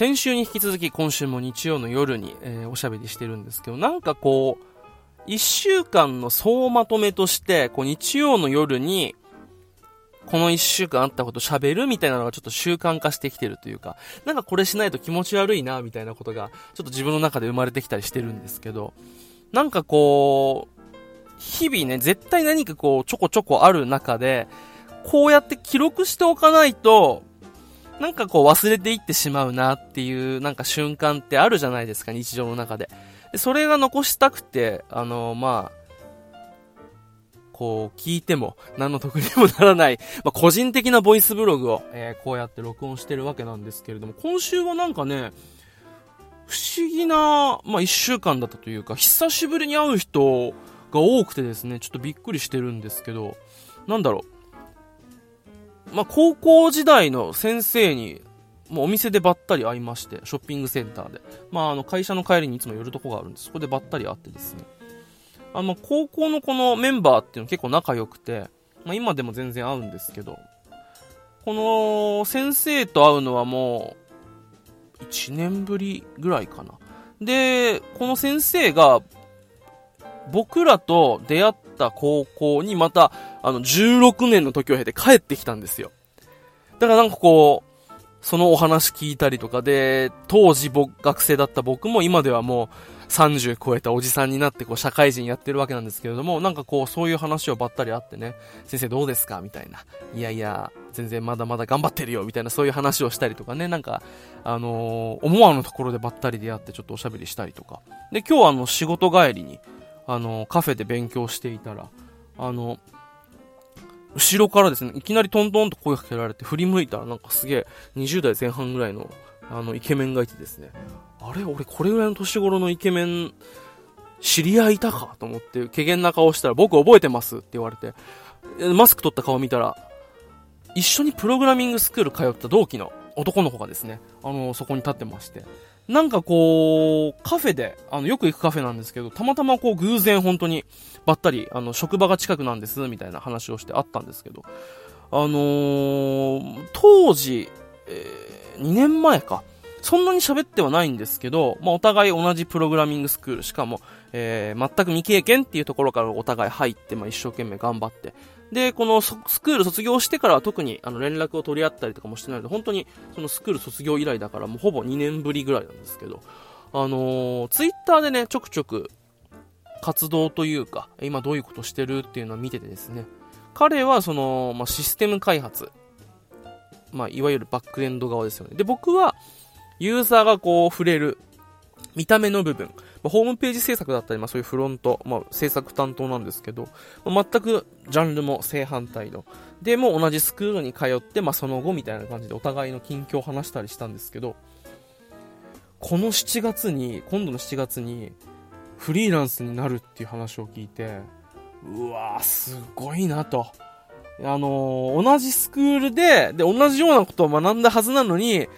先週に引き続き今週も日曜の夜に、えー、おしゃべりしてるんですけど、なんかこう、一週間の総まとめとして、こう日曜の夜に、この一週間あったこと喋るみたいなのがちょっと習慣化してきてるというか、なんかこれしないと気持ち悪いな、みたいなことが、ちょっと自分の中で生まれてきたりしてるんですけど、なんかこう、日々ね、絶対何かこう、ちょこちょこある中で、こうやって記録しておかないと、なんかこう忘れていってしまうなっていうなんか瞬間ってあるじゃないですか、日常の中で。でそれが残したくて、あの、まあ、こう聞いても何の得にもならない、まあ、個人的なボイスブログを、えー、こうやって録音してるわけなんですけれども、今週はなんかね、不思議な、まあ、一週間だったというか、久しぶりに会う人が多くてですね、ちょっとびっくりしてるんですけど、なんだろう。まあ、高校時代の先生に、もうお店でばったり会いまして、ショッピングセンターで。まあ、あの、会社の帰りにいつも寄るとこがあるんです。そこでばったり会ってですね。あの、高校のこのメンバーっていうの結構仲良くて、まあ、今でも全然会うんですけど、この先生と会うのはもう、1年ぶりぐらいかな。で、この先生が、僕らと出会った高校にまた、あの、16年の時を経て帰ってきたんですよ。だからなんかこう、そのお話聞いたりとかで、当時僕、学生だった僕も今ではもう30超えたおじさんになってこう社会人やってるわけなんですけれども、なんかこうそういう話をばったりあってね、先生どうですかみたいな。いやいや、全然まだまだ頑張ってるよみたいなそういう話をしたりとかね、なんか、あのー、思わぬところでばったり出会ってちょっとおしゃべりしたりとか。で、今日はあの仕事帰りに、あの、カフェで勉強していたら、あの、後ろからですね、いきなりトントンと声かけられて振り向いたらなんかすげえ20代前半ぐらいのあのイケメンがいてですね、あれ俺これぐらいの年頃のイケメン知り合いいたかと思って、怪げな顔したら僕覚えてますって言われて、マスク取った顔見たら、一緒にプログラミングスクール通った同期の男の子がですね、あの、そこに立ってまして、なんかこう、カフェで、あの、よく行くカフェなんですけど、たまたまこう偶然本当に、ばったり、あの、職場が近くなんです、みたいな話をしてあったんですけど、あのー、当時、えー、2年前か。そんなに喋ってはないんですけど、まあ、お互い同じプログラミングスクール、しかも、えー、全く未経験っていうところからお互い入って、まあ、一生懸命頑張って、で、このスクール卒業してからは特にあの連絡を取り合ったりとかもしてないので、本当にそのスクール卒業以来だからもうほぼ2年ぶりぐらいなんですけど、あのー、ツイッターでね、ちょくちょく活動というか、今どういうことしてるっていうのを見ててですね、彼はその、まあ、システム開発、まあ、いわゆるバックエンド側ですよね。で、僕は、ユーザーがこう触れる、見た目の部分、ま、ホームページ制作だったり、まあ、そういうフロント、まあ、制作担当なんですけど、まあ、全くジャンルも正反対の。で、も同じスクールに通って、まあ、その後みたいな感じでお互いの近況を話したりしたんですけど、この7月に、今度の7月に、フリーランスになるっていう話を聞いて、うわー、すごいなと。あのー、同じスクールで、で、同じようなことを学んだはずなのに、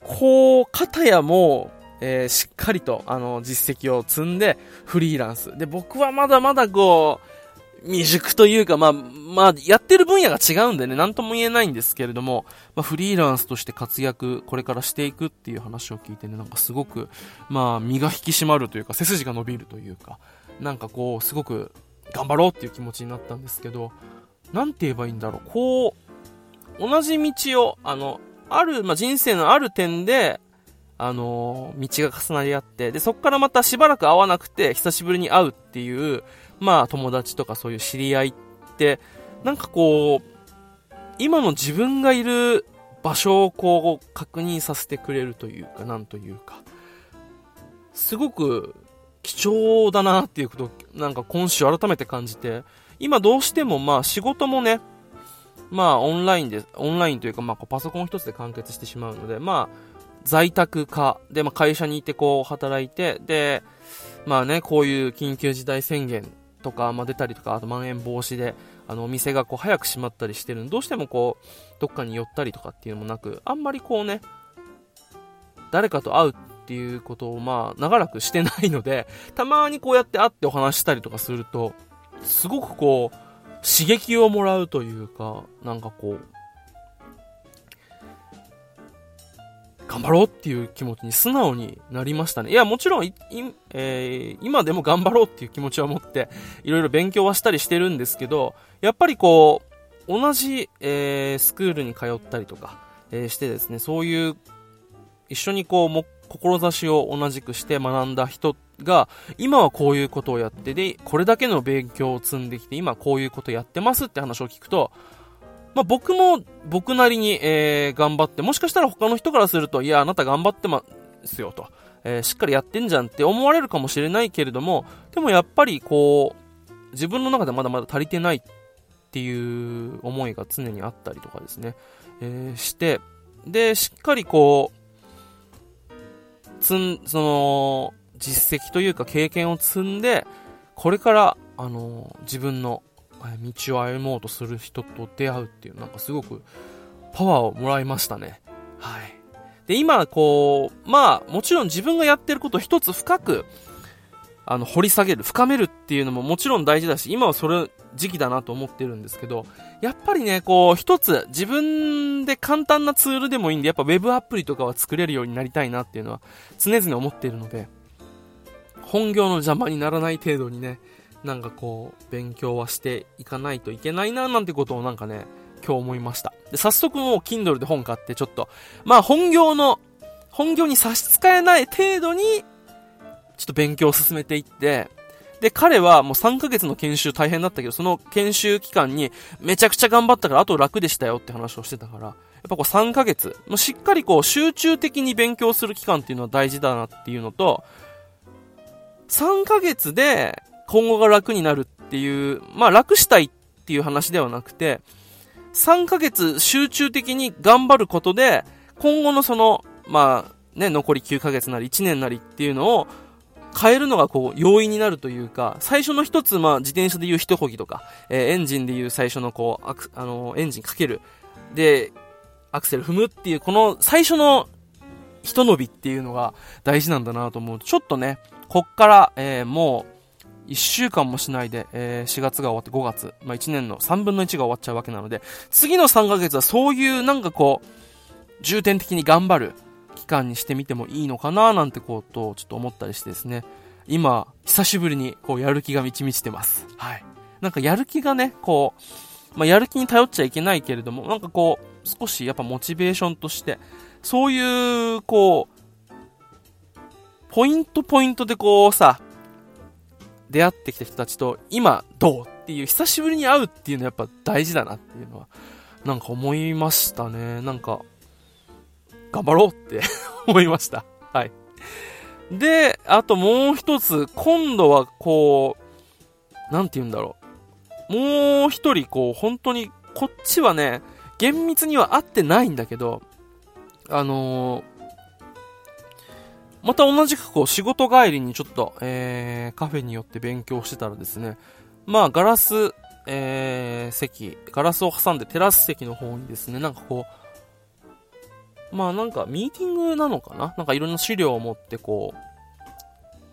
こう、片やもえー、しっかりと、あの、実績を積んで、フリーランス。で、僕はまだまだこう、未熟というか、まあ、まあ、やってる分野が違うんでね、なんとも言えないんですけれども、まあ、フリーランスとして活躍、これからしていくっていう話を聞いてね、なんかすごく、まあ、身が引き締まるというか、背筋が伸びるというか、なんかこう、すごく、頑張ろうっていう気持ちになったんですけど、なんて言えばいいんだろう、こう、同じ道を、あの、ある、まあ、人生のある点で、あのー、道が重なり合って、で、そこからまたしばらく会わなくて、久しぶりに会うっていう、まあ、友達とかそういう知り合いって、なんかこう、今の自分がいる場所をこう、確認させてくれるというか、なんというか、すごく貴重だなっていうことを、なんか今週改めて感じて、今どうしてもまあ仕事もね、まあオンラインで、オンラインというかまあパソコン一つで完結してしまうので、まあ在宅化で、まあ、会社にいてこう働いて、で、まあね、こういう緊急事態宣言とか、まあ、出たりとか、あとまん延防止で、あの、お店がこう早く閉まったりしてるんで、どうしてもこう、どっかに寄ったりとかっていうのもなく、あんまりこうね、誰かと会うっていうことをまあ、長らくしてないので、たまにこうやって会ってお話したりとかすると、すごくこう、刺激をもらうというか、なんかこう、頑張ろうっていう気持ちに素直になりましたね。いや、もちろん、いえー、今でも頑張ろうっていう気持ちは持って、いろいろ勉強はしたりしてるんですけど、やっぱりこう、同じ、えー、スクールに通ったりとか、えー、してですね、そういう、一緒にこう、も、志を同じくして学んだ人が、今はこういうことをやってで、これだけの勉強を積んできて、今こういうことやってますって話を聞くと、まあ、僕も僕なりに、えー、頑張って、もしかしたら他の人からすると、いや、あなた頑張ってますよと、えー、しっかりやってんじゃんって思われるかもしれないけれども、でもやっぱりこう、自分の中でまだまだ足りてないっていう思いが常にあったりとかですね、えー、して、で、しっかりこう、つん、その、実績というか経験を積んで、これから、あの、自分の道を歩もうとする人と出会うっていう、なんかすごくパワーをもらいましたね。はい。で、今、こう、まあ、もちろん自分がやってることを一つ深く、あの、掘り下げる、深めるっていうのももちろん大事だし、今はそれ時期だなと思ってるんですけど、やっぱりね、こう、一つ自分で簡単なツールでもいいんで、やっぱ Web アプリとかは作れるようになりたいなっていうのは常々思っているので、本業の邪魔にならない程度にね、なんかこう、勉強はしていかないといけないな、なんてことをなんかね、今日思いました。で、早速もう Kindle で本買ってちょっと、まあ本業の、本業に差し支えない程度に、ちょっと勉強を進めていって、で、彼はもう3ヶ月の研修大変だったけど、その研修期間にめちゃくちゃ頑張ったからあと楽でしたよって話をしてたから、やっぱこう3ヶ月、もうしっかりこう集中的に勉強する期間っていうのは大事だなっていうのと、3ヶ月で今後が楽になるっていう、まあ楽したいっていう話ではなくて、3ヶ月集中的に頑張ることで、今後のその、まあね、残り9ヶ月なり1年なりっていうのを変えるのがこう容易になるというか、最初の一つ、まあ自転車でいう一漕ぎとか、えー、エンジンでいう最初のこう、あのエンジンかける。で、アクセル踏むっていう、この最初の一伸びっていうのが大事なんだなと思うと。ちょっとね、こっから、えー、もう、1週間もしないで、えー、4月が終わって5月、まあ、1年の3分の1が終わっちゃうわけなので、次の3ヶ月はそういうなんかこう、重点的に頑張る期間にしてみてもいいのかななんてことをちょっと思ったりしてですね、今、久しぶりにこうやる気が満ち満ちてます。はい。なんかやる気がね、こう、まあ、やる気に頼っちゃいけないけれども、なんかこう、少しやっぱモチベーションとして、そういう、こう、ポイントポイントでこうさ、出会ってきた人たちと今どうっていう久しぶりに会うっていうのはやっぱ大事だなっていうのはなんか思いましたね。なんか頑張ろうって 思いました。はい。で、あともう一つ、今度はこう、なんて言うんだろう。もう一人こう、本当に、こっちはね、厳密には合ってないんだけど、あのー、また同じくこう仕事帰りにちょっと、えー、カフェによって勉強してたらですね、まあガラス、えー、席、ガラスを挟んでテラス席の方にですね、なんかこう、まあなんかミーティングなのかな？なんかいろんな資料を持ってこう、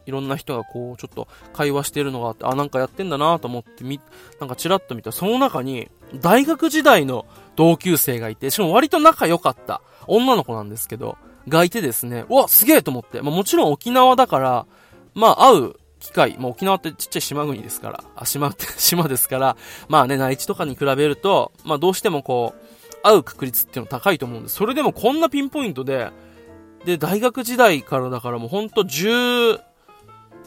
いろんな人がこう、ちょっと会話してるのがあって、あ、なんかやってんだなと思ってみ、なんかチラッと見た。ら、その中に、大学時代の同級生がいて、しかも割と仲良かった女の子なんですけど、がいてですね、うわ、すげえと思って。まあ、もちろん沖縄だから、まあ、会う機会、まあ、沖縄ってちっちゃい島国ですから、あ、島って、島ですから、まあね、内地とかに比べると、まあ、どうしてもこう、会う確率っていうのは高いと思うんです。それでもこんなピンポイントで、で、大学時代からだからもうほんと12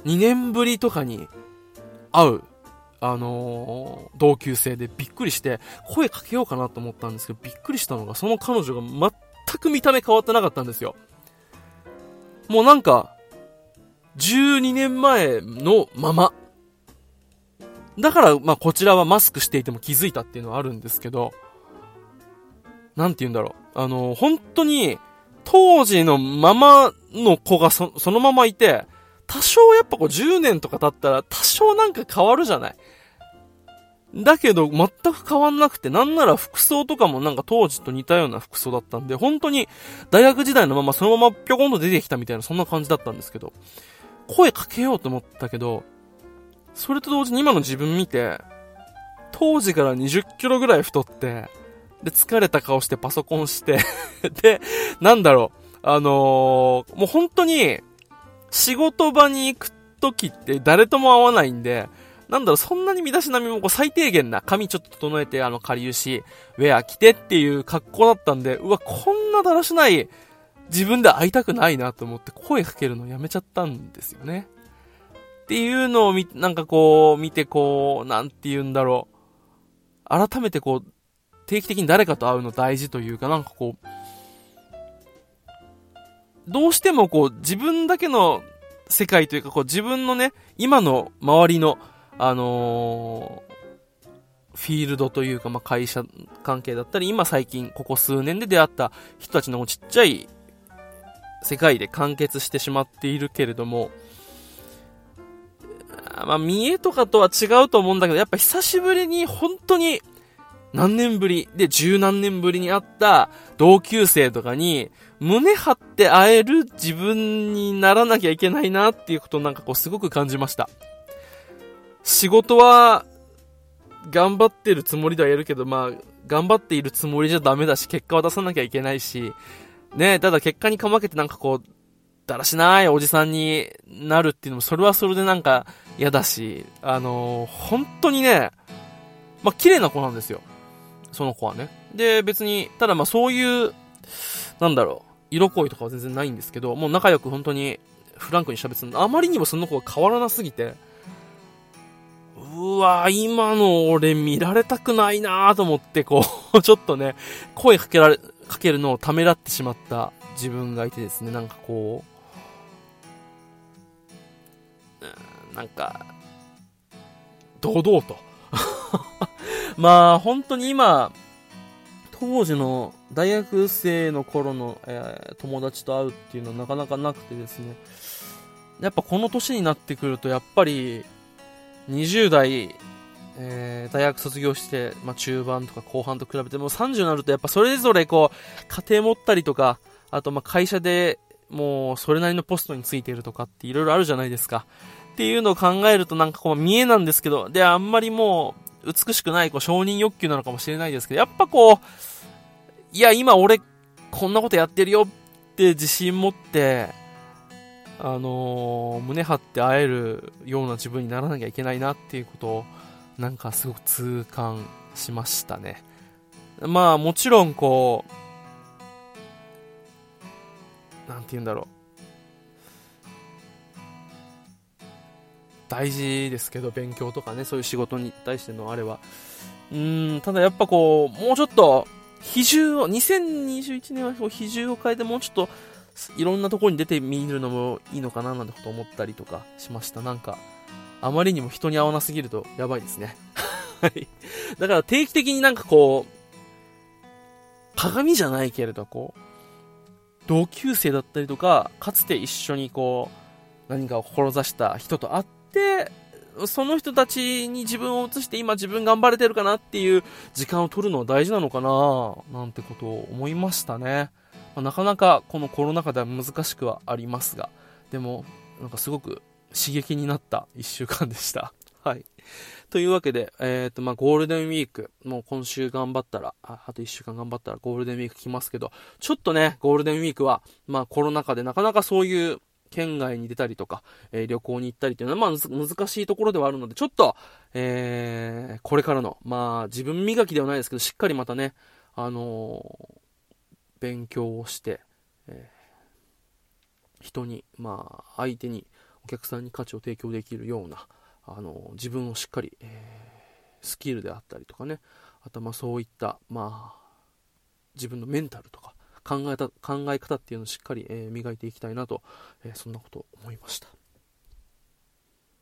年ぶりとかに会う、あのー、同級生でびっくりして、声かけようかなと思ったんですけど、びっくりしたのが、その彼女が全全く見た目変わってなかったんですよ。もうなんか、12年前のまま。だから、まあ、こちらはマスクしていても気づいたっていうのはあるんですけど、なんて言うんだろう。あの、本当に、当時のままの子がそそのままいて、多少やっぱこう10年とか経ったら多少なんか変わるじゃない。だけど、全く変わんなくて、なんなら服装とかもなんか当時と似たような服装だったんで、本当に大学時代のままそのままぴょこんと出てきたみたいな、そんな感じだったんですけど、声かけようと思ったけど、それと同時に今の自分見て、当時から20キロぐらい太って、で、疲れた顔してパソコンして で、なんだろう、あのー、もう本当に、仕事場に行く時って誰とも会わないんで、なんだろう、そんなに身だしなみもこう最低限な髪ちょっと整えて、あの、かりゆし、ウェア着てっていう格好だったんで、うわ、こんなだらしない自分で会いたくないなと思って声かけるのやめちゃったんですよね。っていうのをみ、なんかこう、見てこう、なんて言うんだろう。改めてこう、定期的に誰かと会うの大事というか、なんかこう、どうしてもこう、自分だけの世界というか、こう、自分のね、今の周りの、あのー、フィールドというか、まあ、会社関係だったり、今最近、ここ数年で出会った人たちのちっちゃい世界で完結してしまっているけれども、まあ、見栄とかとは違うと思うんだけど、やっぱ久しぶりに本当に何年ぶりで十何年ぶりに会った同級生とかに胸張って会える自分にならなきゃいけないなっていうことをなんかこうすごく感じました。仕事は頑張ってるつもりではやるけど、まあ、頑張っているつもりじゃダメだし、結果は出さなきゃいけないし、ねただ結果にかまけてなんかこう、だらしないおじさんになるっていうのも、それはそれでなんか嫌だし、あのー、本当にね、まあ、綺麗な子なんですよ。その子はね。で、別に、ただまあそういう、なんだろう、色恋とかは全然ないんですけど、もう仲良く本当にフランクに喋ってたあまりにもその子が変わらなすぎて、わ今の俺見られたくないなと思って、こう、ちょっとね、声かけられ、かけるのをためらってしまった自分がいてですね、なんかこう、なんか、堂々と。まあ、本当に今、当時の大学生の頃の、えー、友達と会うっていうのはなかなかなくてですね、やっぱこの年になってくると、やっぱり、20代、えー、大学卒業して、まあ、中盤とか後半と比べても30になるとやっぱそれぞれこう、家庭持ったりとか、あとまあ会社でもうそれなりのポストについているとかっていろいろあるじゃないですか。っていうのを考えるとなんかこう見えなんですけど、で、あんまりもう美しくないこう承認欲求なのかもしれないですけど、やっぱこう、いや今俺こんなことやってるよって自信持って、あのー、胸張って会えるような自分にならなきゃいけないなっていうことを、なんかすごく痛感しましたね。まあもちろんこう、なんて言うんだろう。大事ですけど、勉強とかね、そういう仕事に対してのあれは。うん、ただやっぱこう、もうちょっと、比重を、2021年は比重を変えてもうちょっと、いろんなところに出てみるのもいいのかななんてこと思ったりとかしました。なんか、あまりにも人に会わなすぎるとやばいですね。はい。だから定期的になんかこう、鏡じゃないけれど、こう、同級生だったりとか、かつて一緒にこう、何かを志した人と会って、その人たちに自分を移して今自分頑張れてるかなっていう時間を取るのは大事なのかななんてことを思いましたね。まあ、なかなかこのコロナ禍では難しくはありますが、でも、なんかすごく刺激になった1週間でした。はい。というわけで、えっ、ー、と、まあ、ゴールデンウィーク、もう今週頑張ったらあ、あと1週間頑張ったらゴールデンウィーク来ますけど、ちょっとね、ゴールデンウィークは、まあ、コロナ禍でなかなかそういう県外に出たりとか、えー、旅行に行ったりっていうのは、まあ、難しいところではあるので、ちょっと、えー、これからの、まあ、自分磨きではないですけど、しっかりまたね、あのー、勉強をして、えー、人に、まあ、相手に、お客さんに価値を提供できるような、あの自分をしっかり、えー、スキルであったりとかね、あとまあそういった、まあ、自分のメンタルとか、考えた、考え方っていうのをしっかり、えー、磨いていきたいなと、え、そんなことを思いました。